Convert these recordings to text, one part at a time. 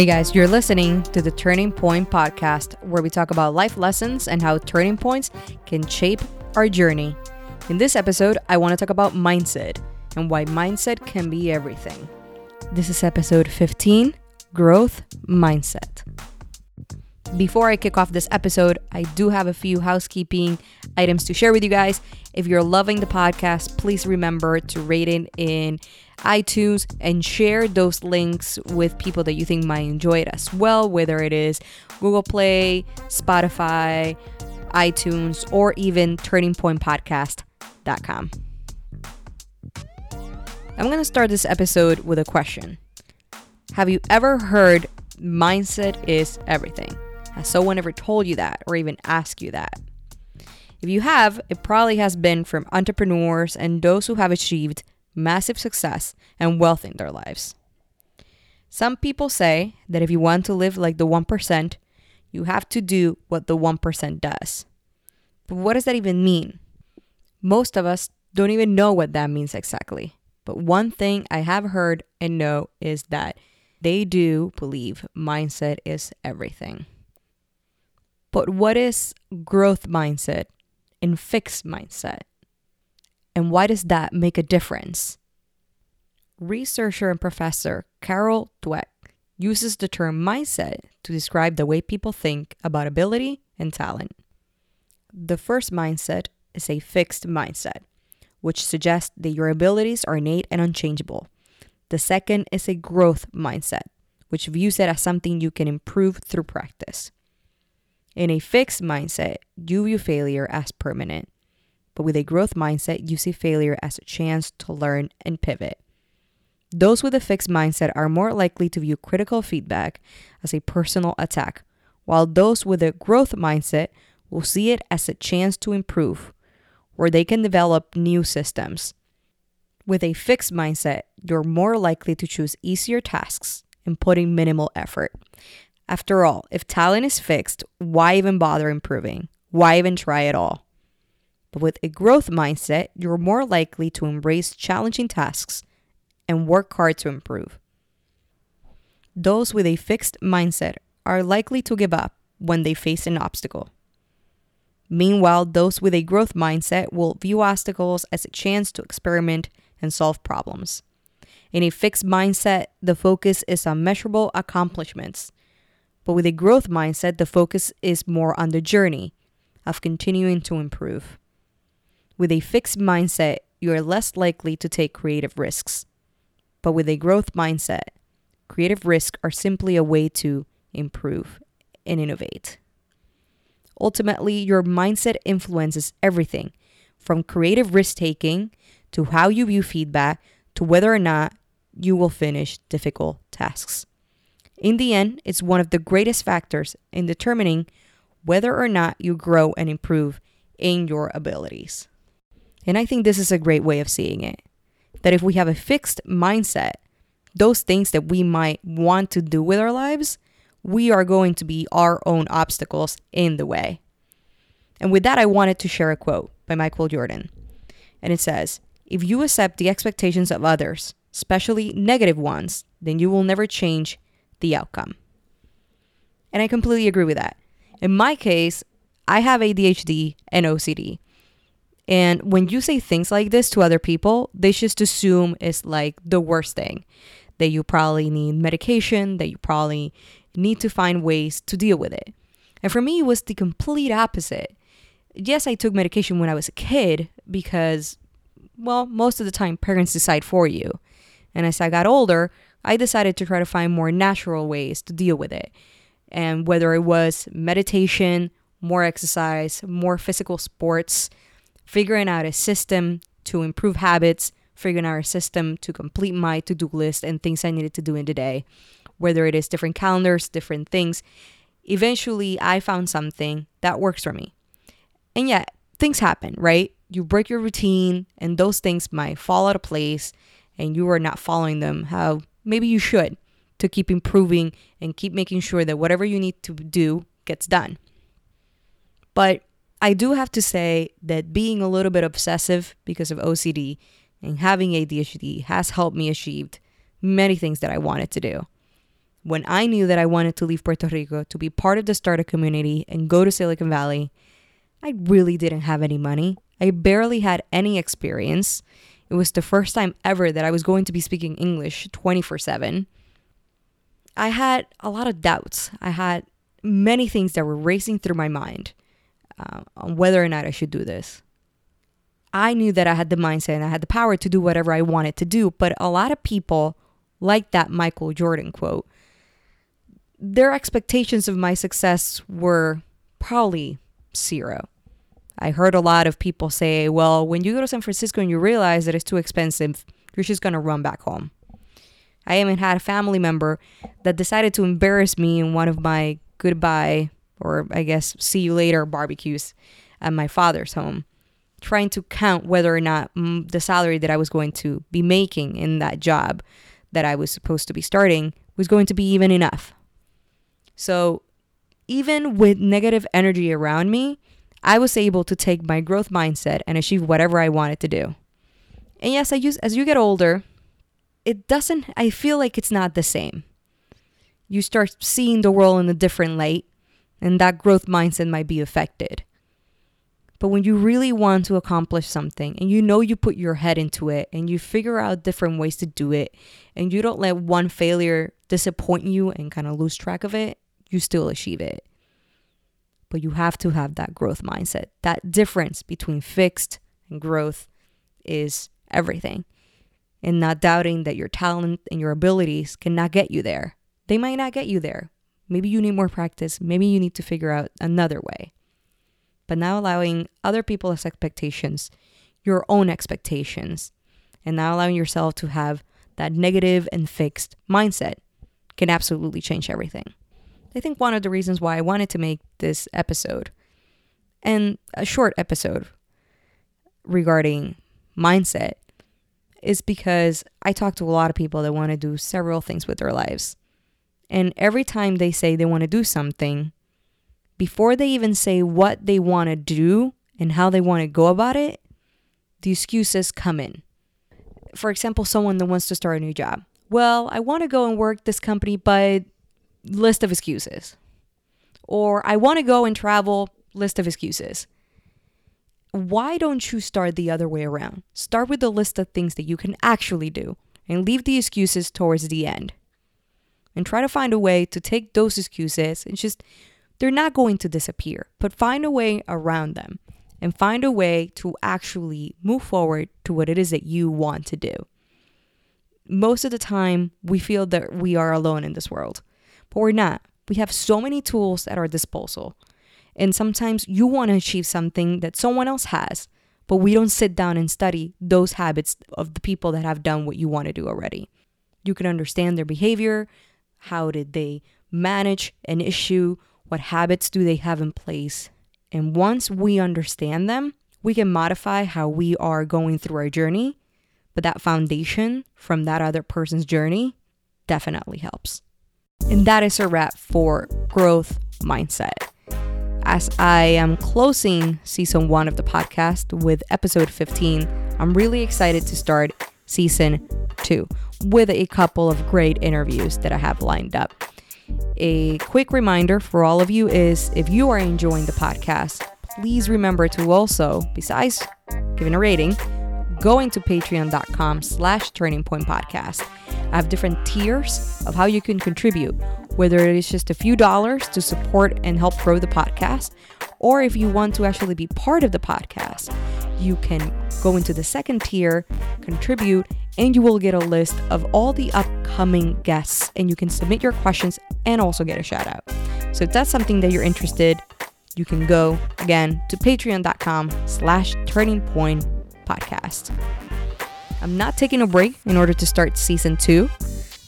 Hey guys, you're listening to the Turning Point podcast, where we talk about life lessons and how turning points can shape our journey. In this episode, I want to talk about mindset and why mindset can be everything. This is episode 15 Growth Mindset. Before I kick off this episode, I do have a few housekeeping items to share with you guys. If you're loving the podcast, please remember to rate it in iTunes and share those links with people that you think might enjoy it as well, whether it is Google Play, Spotify, iTunes, or even turningpointpodcast.com. I'm going to start this episode with a question Have you ever heard mindset is everything? Has someone ever told you that or even asked you that? If you have, it probably has been from entrepreneurs and those who have achieved massive success and wealth in their lives. Some people say that if you want to live like the 1%, you have to do what the 1% does. But what does that even mean? Most of us don't even know what that means exactly. But one thing I have heard and know is that they do believe mindset is everything. But what is growth mindset and fixed mindset? And why does that make a difference? Researcher and professor Carol Dweck uses the term mindset to describe the way people think about ability and talent. The first mindset is a fixed mindset, which suggests that your abilities are innate and unchangeable. The second is a growth mindset, which views it as something you can improve through practice. In a fixed mindset, you view failure as permanent, but with a growth mindset, you see failure as a chance to learn and pivot. Those with a fixed mindset are more likely to view critical feedback as a personal attack, while those with a growth mindset will see it as a chance to improve, where they can develop new systems. With a fixed mindset, you're more likely to choose easier tasks and put in minimal effort. After all, if talent is fixed, why even bother improving? Why even try at all? But with a growth mindset, you're more likely to embrace challenging tasks and work hard to improve. Those with a fixed mindset are likely to give up when they face an obstacle. Meanwhile, those with a growth mindset will view obstacles as a chance to experiment and solve problems. In a fixed mindset, the focus is on measurable accomplishments but with a growth mindset, the focus is more on the journey of continuing to improve. With a fixed mindset, you are less likely to take creative risks. But with a growth mindset, creative risks are simply a way to improve and innovate. Ultimately, your mindset influences everything from creative risk taking to how you view feedback to whether or not you will finish difficult tasks. In the end, it's one of the greatest factors in determining whether or not you grow and improve in your abilities. And I think this is a great way of seeing it. That if we have a fixed mindset, those things that we might want to do with our lives, we are going to be our own obstacles in the way. And with that, I wanted to share a quote by Michael Jordan. And it says If you accept the expectations of others, especially negative ones, then you will never change the outcome. And I completely agree with that. In my case, I have ADHD and OCD. And when you say things like this to other people, they just assume it's like the worst thing that you probably need medication, that you probably need to find ways to deal with it. And for me, it was the complete opposite. Yes, I took medication when I was a kid because, well, most of the time parents decide for you. And as I got older, I decided to try to find more natural ways to deal with it. And whether it was meditation, more exercise, more physical sports, figuring out a system to improve habits, figuring out a system to complete my to do list and things I needed to do in the day, whether it is different calendars, different things. Eventually, I found something that works for me. And yet, things happen, right? You break your routine, and those things might fall out of place, and you are not following them how maybe you should to keep improving and keep making sure that whatever you need to do gets done. But I do have to say that being a little bit obsessive because of OCD and having ADHD has helped me achieve many things that I wanted to do. when I knew that I wanted to leave Puerto Rico to be part of the startup community and go to Silicon Valley, I really didn't have any money. I barely had any experience. It was the first time ever that I was going to be speaking English 24 7. I had a lot of doubts. I had many things that were racing through my mind uh, on whether or not I should do this. I knew that I had the mindset and I had the power to do whatever I wanted to do, but a lot of people, like that Michael Jordan quote, their expectations of my success were probably zero. I heard a lot of people say, well, when you go to San Francisco and you realize that it's too expensive, you're just going to run back home. I even had a family member that decided to embarrass me in one of my goodbye or I guess see you later barbecues at my father's home, trying to count whether or not mm, the salary that I was going to be making in that job that I was supposed to be starting was going to be even enough. So, even with negative energy around me, I was able to take my growth mindset and achieve whatever I wanted to do. And yes, I use as you get older, it doesn't I feel like it's not the same. You start seeing the world in a different light and that growth mindset might be affected. But when you really want to accomplish something and you know you put your head into it and you figure out different ways to do it and you don't let one failure disappoint you and kind of lose track of it, you still achieve it but you have to have that growth mindset. That difference between fixed and growth is everything. And not doubting that your talent and your abilities cannot get you there. They might not get you there. Maybe you need more practice. Maybe you need to figure out another way. But now allowing other people's expectations, your own expectations, and now allowing yourself to have that negative and fixed mindset can absolutely change everything. I think one of the reasons why I wanted to make this episode and a short episode regarding mindset is because I talk to a lot of people that want to do several things with their lives. And every time they say they want to do something, before they even say what they want to do and how they want to go about it, the excuses come in. For example, someone that wants to start a new job. Well, I want to go and work this company, but list of excuses. Or I want to go and travel, list of excuses. Why don't you start the other way around? Start with the list of things that you can actually do and leave the excuses towards the end. And try to find a way to take those excuses and just, they're not going to disappear, but find a way around them and find a way to actually move forward to what it is that you want to do. Most of the time, we feel that we are alone in this world but we're not. We have so many tools at our disposal. And sometimes you want to achieve something that someone else has, but we don't sit down and study those habits of the people that have done what you want to do already. You can understand their behavior, how did they manage an issue, what habits do they have in place. And once we understand them, we can modify how we are going through our journey. But that foundation from that other person's journey definitely helps. And that is a wrap for Growth Mindset. As I am closing season one of the podcast with episode 15, I'm really excited to start season two with a couple of great interviews that I have lined up. A quick reminder for all of you is if you are enjoying the podcast, please remember to also, besides giving a rating, going to patreon.com slash turning point podcast. I have different tiers of how you can contribute, whether it is just a few dollars to support and help grow the podcast, or if you want to actually be part of the podcast, you can go into the second tier, contribute, and you will get a list of all the upcoming guests and you can submit your questions and also get a shout out. So if that's something that you're interested, you can go again to patreon.com slash turning point podcast. I'm not taking a break in order to start season two.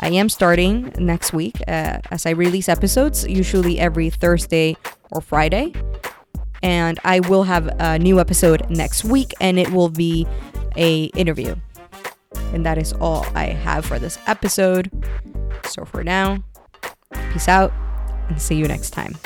I am starting next week uh, as I release episodes, usually every Thursday or Friday. And I will have a new episode next week, and it will be a interview. And that is all I have for this episode. So for now, peace out and see you next time.